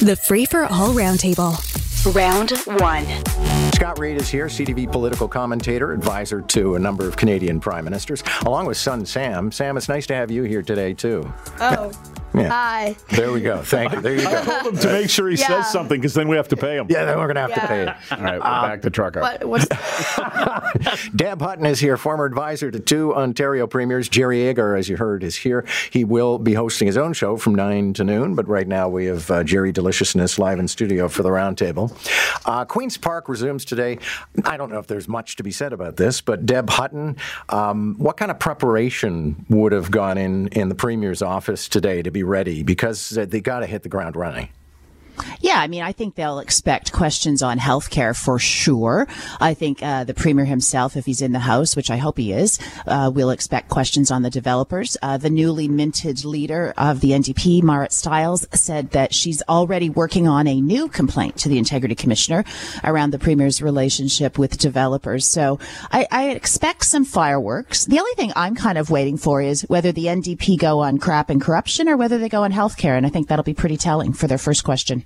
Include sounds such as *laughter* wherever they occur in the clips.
The Free for All Roundtable. Round one. Scott Reid is here, CTV political commentator, advisor to a number of Canadian prime ministers, along with son Sam. Sam, it's nice to have you here today, too. Oh. Yeah. Hi. There we go. Thank you. There you I go. told him to make sure he Yeah. says something because then we have to pay him. Yeah, then we're going to have to pay it. All right, we're back to trucker. What? What's *laughs* Deb Hutton is here, former advisor to two Ontario premiers. Jerry Agar, as you heard, is here. He will be hosting his own show from 9 to noon, but right now we have uh, Jerry Deliciousness live in studio for the roundtable. Uh, Queen's Park resumes today. I don't know if there's much to be said about this, but Deb Hutton, um, what kind of preparation would have gone in in the premier's office today to be ready? Because they got to hit the ground running. Yeah, I mean, I think they'll expect questions on healthcare for sure. I think uh, the premier himself, if he's in the House, which I hope he is, uh, will expect questions on the developers. Uh, the newly minted leader of the NDP, Marit Stiles, said that she's already working on a new complaint to the Integrity Commissioner around the premier's relationship with developers. So I, I expect some fireworks. The only thing I'm kind of waiting for is whether the NDP go on crap and corruption or whether they go on healthcare, and I think that'll be pretty telling for their first question.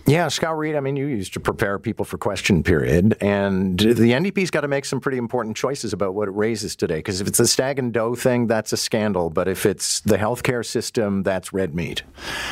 Yeah, Scott Reid, I mean, you used to prepare people for question period, and the NDP's got to make some pretty important choices about what it raises today. Because if it's the stag and doe thing, that's a scandal. But if it's the healthcare system, that's red meat.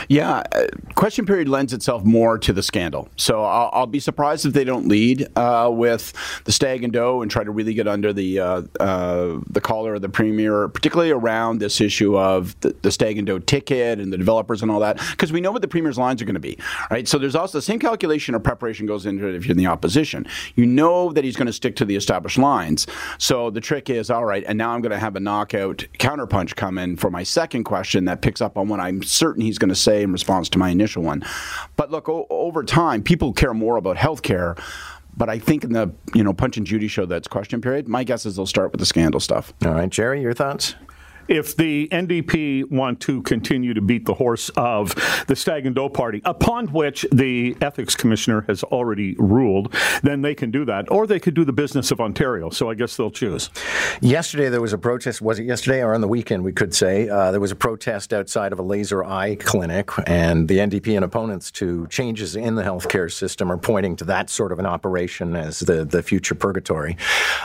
Yeah, uh, question period lends itself more to the scandal. So I'll, I'll be surprised if they don't lead uh, with the stag and doe and try to really get under the uh, uh, the collar of the premier, particularly around this issue of the, the stag and doe ticket and the developers and all that, because we know what the premier's lines are going to be, right? So there's also the same calculation or preparation goes into it if you're in the opposition. You know that he's going to stick to the established lines. So the trick is, all right, and now I'm going to have a knockout counterpunch come in for my second question that picks up on what I'm certain he's going to say in response to my initial one. But look, o- over time, people care more about healthcare. But I think in the you know Punch and Judy show that's question period, my guess is they'll start with the scandal stuff. All right, Jerry, your thoughts? If the NDP want to continue to beat the horse of the Stag and Doe Party, upon which the Ethics Commissioner has already ruled, then they can do that. Or they could do the business of Ontario. So I guess they'll choose. Yesterday, there was a protest. Was it yesterday or on the weekend, we could say? Uh, there was a protest outside of a laser eye clinic, and the NDP and opponents to changes in the healthcare system are pointing to that sort of an operation as the, the future purgatory.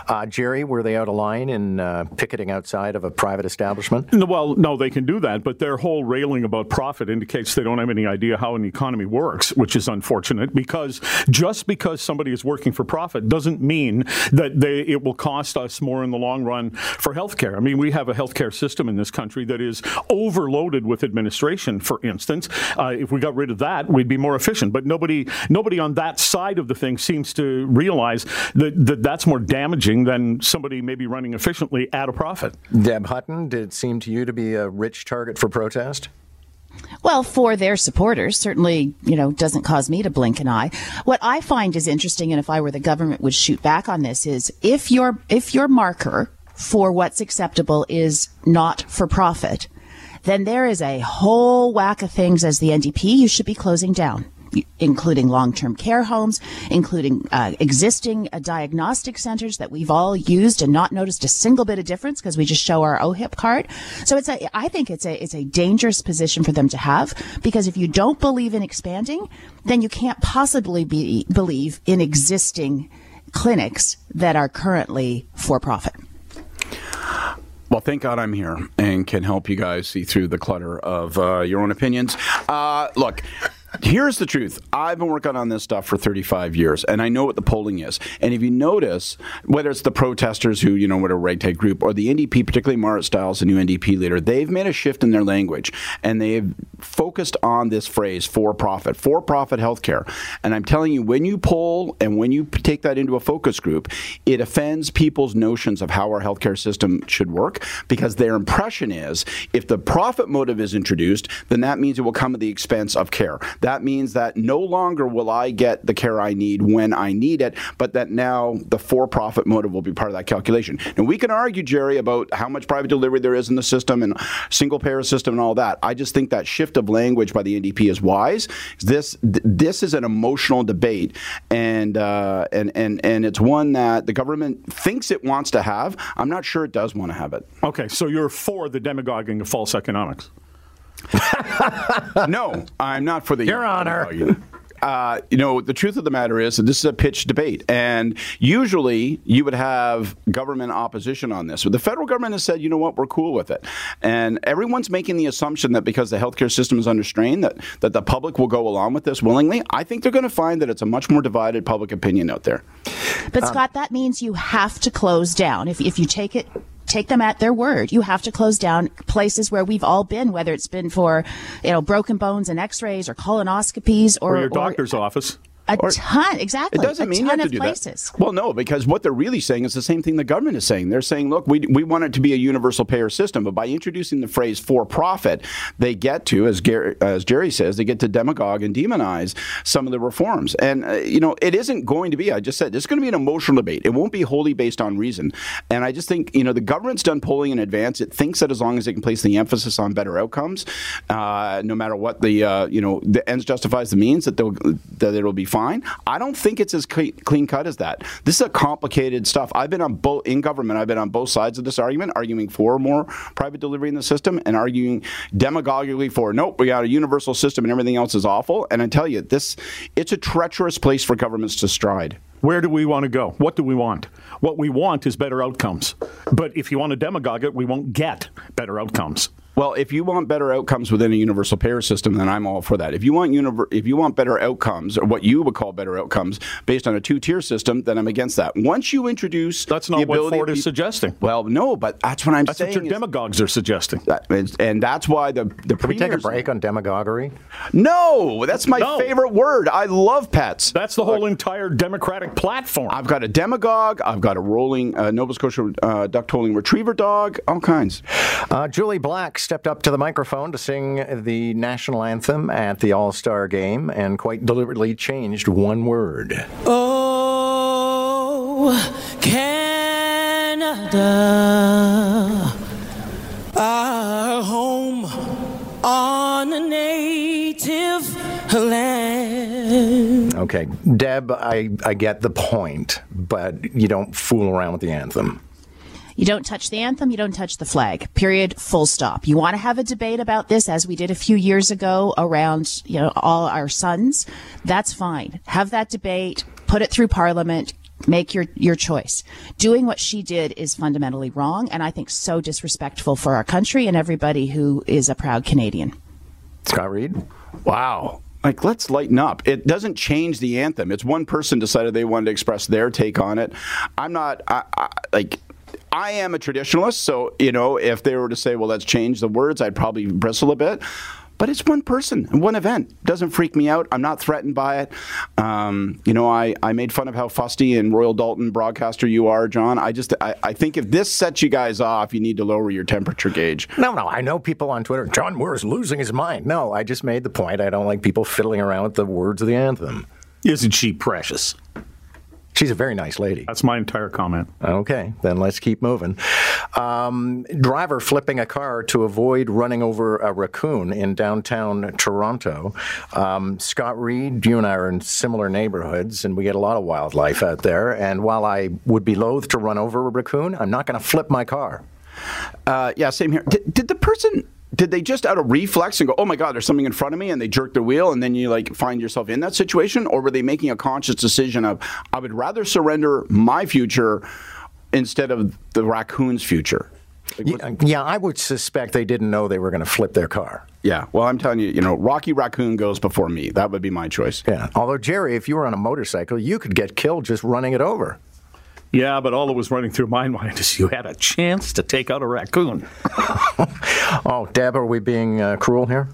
Uh, Jerry, were they out of line in uh, picketing outside of a private establishment? No, Well, no, they can do that, but their whole railing about profit indicates they don't have any idea how an economy works, which is unfortunate because just because somebody is working for profit doesn't mean that they, it will cost us more in the long run for healthcare. I mean, we have a healthcare system in this country that is overloaded with administration, for instance. Uh, if we got rid of that, we'd be more efficient. But nobody, nobody on that side of the thing seems to realize that, that that's more damaging than somebody maybe running efficiently at a profit. Deb Hutton, did it seem to you to be a rich target for protest? Well, for their supporters, certainly, you know, doesn't cause me to blink an eye. What I find is interesting, and if I were the government would shoot back on this, is if your if your marker for what's acceptable is not for profit, then there is a whole whack of things as the NDP you should be closing down including long-term care homes, including uh, existing uh, diagnostic centers that we've all used and not noticed a single bit of difference because we just show our OHIP card. So it's a, I think it's a, it's a dangerous position for them to have because if you don't believe in expanding, then you can't possibly be, believe in existing clinics that are currently for profit. Well, thank God I'm here and can help you guys see through the clutter of uh, your own opinions. Uh, look. Here's the truth. I've been working on this stuff for 35 years, and I know what the polling is. And if you notice, whether it's the protesters who, you know, what a ragtag group, or the NDP, particularly Marit Stiles, the new NDP leader, they've made a shift in their language, and they've focused on this phrase "for profit," for profit healthcare. And I'm telling you, when you poll and when you take that into a focus group, it offends people's notions of how our healthcare system should work because their impression is if the profit motive is introduced, then that means it will come at the expense of care. That means that no longer will I get the care I need when I need it, but that now the for profit motive will be part of that calculation. And we can argue, Jerry, about how much private delivery there is in the system and single payer system and all that. I just think that shift of language by the NDP is wise. This th- this is an emotional debate, and uh, and and and it's one that the government thinks it wants to have. I'm not sure it does want to have it. Okay, so you're for the demagoguing of false economics. *laughs* no, I'm not for the. Your Honor. uh, you know, the truth of the matter is that this is a pitched debate, and usually you would have government opposition on this. But the federal government has said, you know what, we're cool with it, and everyone's making the assumption that because the healthcare system is under strain, that that the public will go along with this willingly. I think they're going to find that it's a much more divided public opinion out there. But Scott, that means you have to close down. If if you take it take them at their word. You have to close down places where we've all been, whether it's been for, you know, broken bones and x-rays or colonoscopies or, or your doctor's or, office. A or, ton, exactly. It doesn't a mean you have to do places. that. Well, no, because what they're really saying is the same thing the government is saying. They're saying, look, we, we want it to be a universal payer system, but by introducing the phrase for profit, they get to, as, Gary, as Jerry says, they get to demagogue and demonize some of the reforms. And, uh, you know, it isn't going to be, I just said, it's going to be an emotional debate. It won't be wholly based on reason. And I just think, you know, the government's done polling in advance. It thinks that as long as it can place the emphasis on better outcomes, uh, no matter what the, uh, you know, the ends justifies the means, that, that it'll be fine. I don't think it's as clean cut as that. This is a complicated stuff. I've been on both in government. I've been on both sides of this argument, arguing for more private delivery in the system and arguing demagogically for nope, we got a universal system and everything else is awful. And I tell you, this it's a treacherous place for governments to stride. Where do we want to go? What do we want? What we want is better outcomes. But if you want to demagogue it, we won't get better outcomes. Well, if you want better outcomes within a universal payer system, then I'm all for that. If you want univer- if you want better outcomes, or what you would call better outcomes, based on a two tier system, then I'm against that. Once you introduce that's not what Ford is suggesting. Well, no, but that's what I'm that's saying. That's what your demagogues are suggesting. That, and that's why the the. Can we take a break on demagoguery? No, that's my no. favorite word. I love pets. That's the whole like, entire Democratic platform. I've got a demagogue. I've got a rolling uh, Nova Scotia uh, duck tolling retriever dog. All kinds. Uh, Jully Black stepped up to the microphone to sing the national anthem at the All Star game and quite deliberately changed one word. Oh, Canada, our home on a native land. Okay, Deb, I, I get the point, but you don't fool around with the anthem. You don't touch the anthem, you don't touch the flag. Period. Full stop. You want to have a debate about this as we did a few years ago around, you know, all our sons. That's fine. Have that debate, put it through parliament, make your your choice. Doing what she did is fundamentally wrong and I think so disrespectful for our country and everybody who is a proud Canadian. Scott Reid. Wow like let's lighten up it doesn't change the anthem it's one person decided they wanted to express their take on it i'm not I, I, like I am a traditionalist, so you know, if they were to say, "Well, let's change the words," I'd probably bristle a bit. But it's one person and one event. It doesn't freak me out. I'm not threatened by it. Um, you know, I, I made fun of how fusty and Royal Doulton broadcaster you are, John. I just I, I think if this sets you guys off, you need to lower your temperature gauge. No, no. I know people on Twitter. John Moore is losing his mind. No, I just made the point. I don't like people fiddling around with the words of the anthem. Isn't she precious? She's a very nice lady. That's my entire comment. Okay, then let's keep moving. Um, driver flipping a car to avoid running over a raccoon in downtown Toronto. Um, Scott Reid, you and I are in similar neighborhoods, and we get a lot of wildlife out there. And while I would be loath to run over a raccoon, I'm not going to flip my car. Uh, yeah, same here. Did, did the person did they just out of reflex and go, "Oh my God, there's something in front of me," and they jerk the wheel, and then you like find yourself in that situation, or were they making a conscious decision of, "I would rather surrender my future instead of the raccoon's future"? Like, yeah, uh, yeah, I would suspect they didn't know they were going to flip their car. Yeah, well, I'm telling you, you know, Rocky Raccoon goes before me. That would be my choice. Yeah, although Jerry, if you were on a motorcycle, you could get killed just running it over. Yeah, but all that was running through my *laughs* mind is you had a chance to take out a raccoon. *laughs* oh, Deb, are we being uh, cruel here?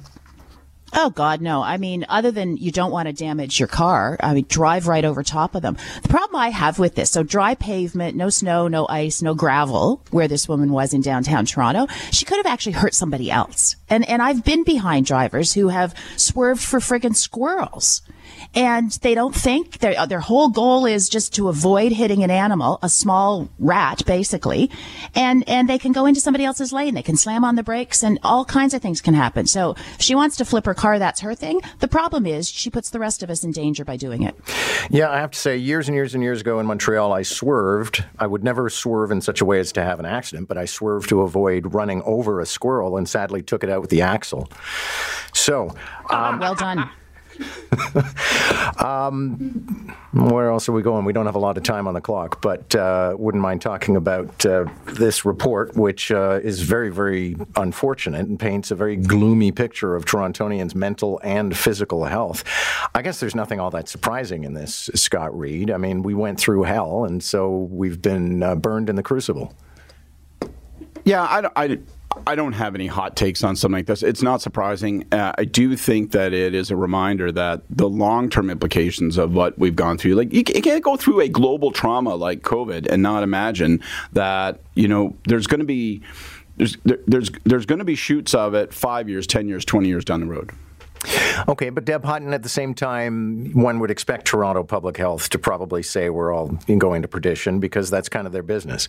Oh God, no. I mean, other than you don't want to damage your car, I mean, drive right over top of them. The problem I have with this, so dry pavement, no snow, no ice, no gravel, where this woman was in downtown Toronto, she could have actually hurt somebody else. And and I've been behind drivers who have swerved for friggin' squirrels and they don't think their their whole goal is just to avoid hitting an animal, a small rat, basically, and and they can go into somebody else's lane. They can slam on the brakes, and all kinds of things can happen. So if she wants to flip her car, that's her thing. The problem is she puts the rest of us in danger by doing it. Yeah, I have to say, years and years and years ago in Montreal, I swerved. I would never swerve in such a way as to have an accident, but I swerved to avoid running over a squirrel, and sadly took it out with the axle. So, um, well done. *laughs* um, where else are we going? We don't have a lot of time on the clock, but uh, wouldn't mind talking about uh, this report, which uh, is very, very unfortunate and paints a very gloomy picture of Torontonians' mental and physical health. I guess there's nothing all that surprising in this, Scott Reid. I mean, we went through hell, and so we've been uh, burned in the crucible. Yeah, I, I, I don't have any hot takes on something like this. It's not surprising. Uh, I do think that it is a reminder that the long term implications of what we've gone through, like you, you can't go through a global trauma like COVID and not imagine that you know there's going to be there's there's there's going to be shoots of it five years, ten years, twenty years down the road. Okay, but Deb Hutton, at the same time, one would expect Toronto Public Health to probably say we're all going to perdition because that's kind of their business.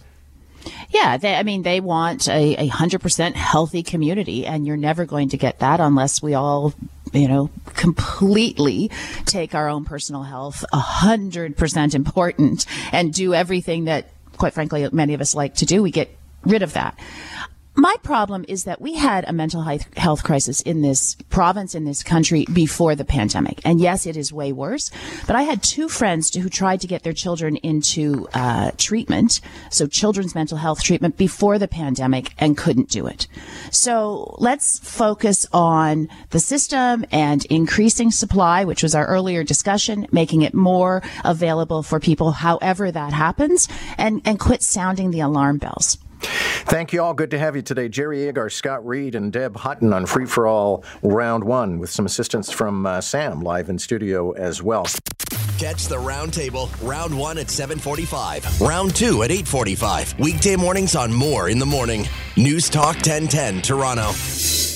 Yeah, they, I mean, they want a, hundred percent healthy community, and you're never going to get that unless we all, you know, completely take our own personal health a hundred percent important and do everything that, quite frankly, many of us like to do. We get rid of that. My problem is that we had a mental health crisis in this province, in this country before the pandemic. And yes, it is way worse. But I had two friends who tried to get their children into uh, treatment, so children's mental health treatment before the pandemic and couldn't do it. So let's focus on the system and increasing supply, which was our earlier discussion, making it more available for people, however that happens, and, and quit sounding the alarm bells. Thank you all. Good to have you today. Jerry Agar, Scott Reid, and Deb Hutton on Free for All Round One with some assistance from uh, Sam live in studio as well. Catch the roundtable round one at 745, round two at 845. Weekday mornings on Moore in the Morning. News Talk 1010 Toronto.